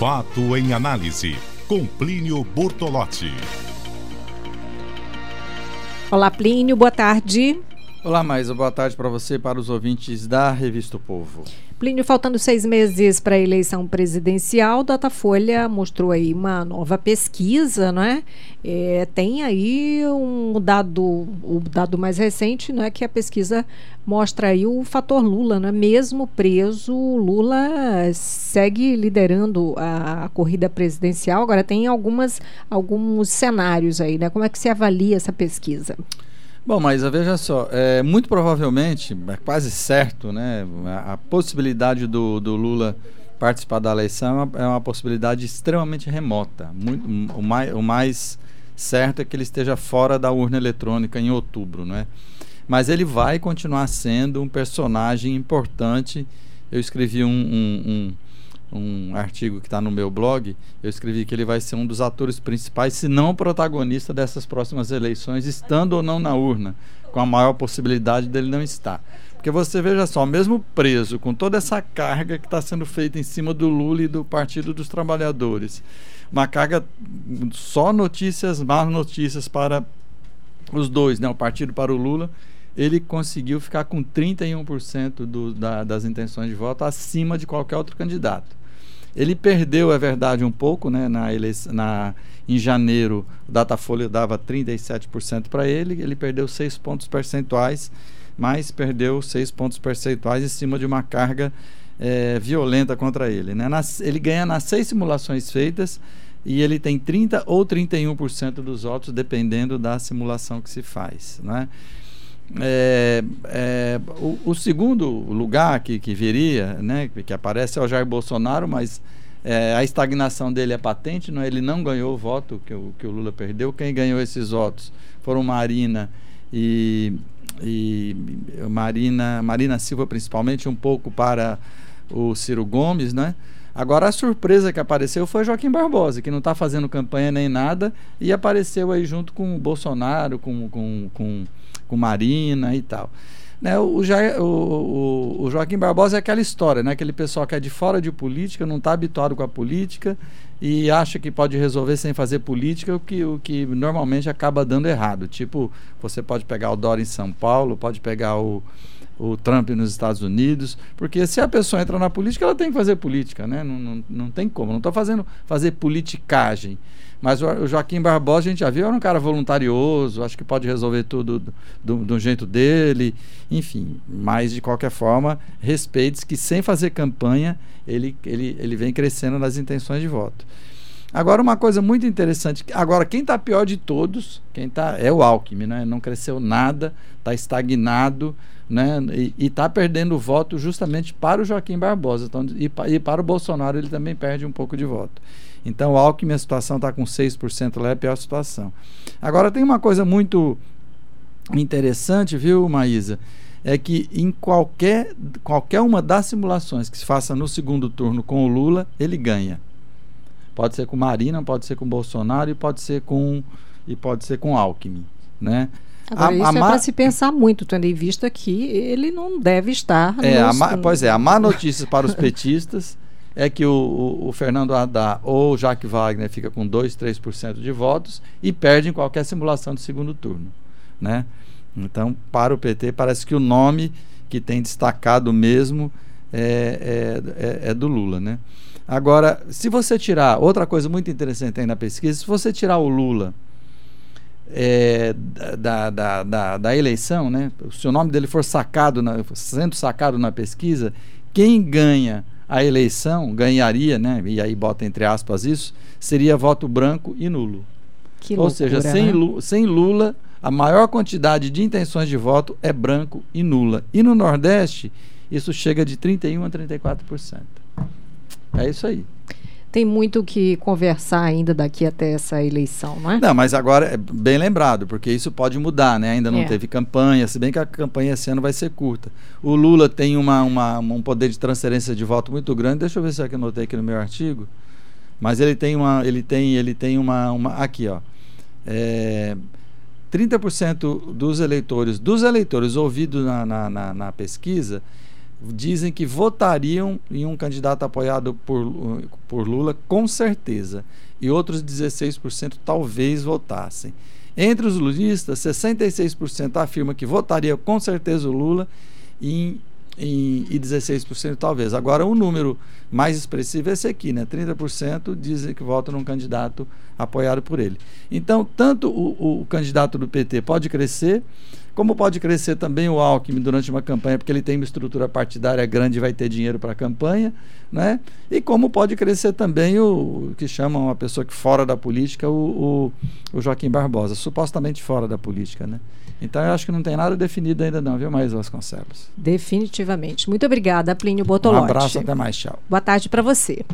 Fato em análise, com Plínio Bortolotti. Olá, Plínio, boa tarde. Olá, Maísa, boa tarde para você e para os ouvintes da Revista o Povo. Plínio, faltando seis meses para a eleição presidencial, Datafolha mostrou aí uma nova pesquisa, não é? é? Tem aí um dado, o dado mais recente, não é que a pesquisa mostra aí o fator Lula, né? Mesmo preso, Lula segue liderando a, a corrida presidencial. Agora tem algumas alguns cenários aí, né? Como é que se avalia essa pesquisa? Bom, mas veja só, é, muito provavelmente, é quase certo, né, a, a possibilidade do, do, Lula participar da eleição é uma, é uma possibilidade extremamente remota. Muito, o, mais, o mais certo é que ele esteja fora da urna eletrônica em outubro, não é? Mas ele vai continuar sendo um personagem importante. Eu escrevi um, um, um um artigo que está no meu blog, eu escrevi que ele vai ser um dos atores principais, se não protagonista dessas próximas eleições, estando ou não na urna, com a maior possibilidade dele não estar. Porque você veja só, mesmo preso, com toda essa carga que está sendo feita em cima do Lula e do Partido dos Trabalhadores, uma carga só notícias, más notícias para os dois, né? o partido para o Lula, ele conseguiu ficar com 31% do, da, das intenções de voto acima de qualquer outro candidato. Ele perdeu, é verdade, um pouco, né? Na, eleição, na, em janeiro, o Datafolha dava 37% para ele, ele perdeu 6 pontos percentuais, mas perdeu 6 pontos percentuais em cima de uma carga é, violenta contra ele. Né? Nas, ele ganha nas seis simulações feitas e ele tem 30 ou 31% dos votos, dependendo da simulação que se faz. Né? É, é, o, o, segundo lugar que, que viria, né, que aparece é o Jair Bolsonaro, mas é, a estagnação dele é patente, não, é? ele não ganhou o voto que o, que o Lula perdeu. Quem ganhou esses votos foram Marina e, e Marina, Marina Silva, principalmente, um pouco para o Ciro Gomes, né? Agora a surpresa que apareceu foi Joaquim Barbosa, que não está fazendo campanha nem nada, e apareceu aí junto com o Bolsonaro, com, com, com com Marina e tal. Né, o, o, o, Joaquim Barbosa é aquela história, né? Aquele pessoal que é de fora de política, não está habituado com a política e acha que pode resolver sem fazer política, o que, o que normalmente acaba dando errado. Tipo, você pode pegar o Dória em São Paulo, pode pegar o, o Trump nos Estados Unidos, porque se a pessoa entra na política, ela tem que fazer política, né? Não, não, não tem como. Não estou fazendo fazer politicagem. Mas o Joaquim Barbosa, a gente já viu, era um cara voluntarioso, acho que pode resolver tudo do, do, do jeito dele, enfim. Mas, de qualquer forma, respeite que sem fazer campanha, ele, ele, ele vem crescendo nas intenções de voto. Agora, uma coisa muito interessante. Agora, quem está pior de todos, quem tá, é o Alckmin, né? Não cresceu nada, está estagnado, né? E está perdendo voto justamente para o Joaquim Barbosa. Então, e, e para o Bolsonaro ele também perde um pouco de voto. Então, o Alckmin, a situação está com 6% lá, é a pior situação. Agora, tem uma coisa muito interessante, viu, Maísa? É que em qualquer, qualquer uma das simulações que se faça no segundo turno com o Lula, ele ganha. Pode ser com Marina, pode ser com Bolsonaro e pode ser com e pode ser com Alckmin, né? Agora, a, isso a é para se pensar muito, tendo em vista que ele não deve estar. É, nos... pois é, a má notícia para os petistas é que o, o, o, Fernando Haddad ou o Jacques Wagner fica com 2, 3% de votos e perde em qualquer simulação de segundo turno. Né? Então, para o PT, parece que o nome que tem destacado mesmo é, é, é, é do Lula. Né? Agora, se você tirar, outra coisa muito interessante aí na pesquisa, se você tirar o Lula é, da, da, da, da, eleição, né? se o nome dele for sacado, na, sendo sacado na pesquisa, quem ganha a eleição ganharia, né, e aí bota entre aspas isso, seria voto branco e nulo. Que Ou loucura, seja, sem, né? Lula, sem Lula, a maior quantidade de intenções de voto é branco e nula. E no Nordeste, isso chega de 31% a 34%. É isso aí tem muito que conversar ainda daqui até essa eleição, não é? Não, mas agora é bem lembrado, porque isso pode mudar, né? Ainda não é. teve campanha, se bem que a campanha esse ano vai ser curta. O Lula tem uma, uma, um poder de transferência de voto muito grande. Deixa eu ver se é que eu anotei aqui no meu artigo. Mas ele tem uma. Ele tem, ele tem uma. uma aqui, ó. É, 30% dos eleitores, dos eleitores ouvidos na, na, na, na pesquisa, dizem que votariam em um candidato apoiado por, por Lula com certeza. E outros 16% talvez votassem. Entre os lulistas, 66% afirma que votaria com certeza o Lula e, e, e 16% talvez. Agora, o número mais expressivo é esse aqui, né? 30% dizem que votam num candidato apoiado por ele. Então, tanto o, o candidato do PT pode crescer, como pode crescer também o Alckmin durante uma campanha, porque ele tem uma estrutura partidária grande e vai ter dinheiro para a campanha, né? E como pode crescer também o, o que chamam uma pessoa que fora da política, o, o, o, Joaquim Barbosa, supostamente fora da política, né? Então eu acho que não tem nada definido ainda não, viu, mais Vasconcelos? Definitivamente. Muito obrigada, Plínio Botolotti. Um abraço, até mais, tchau. Boa tarde para você.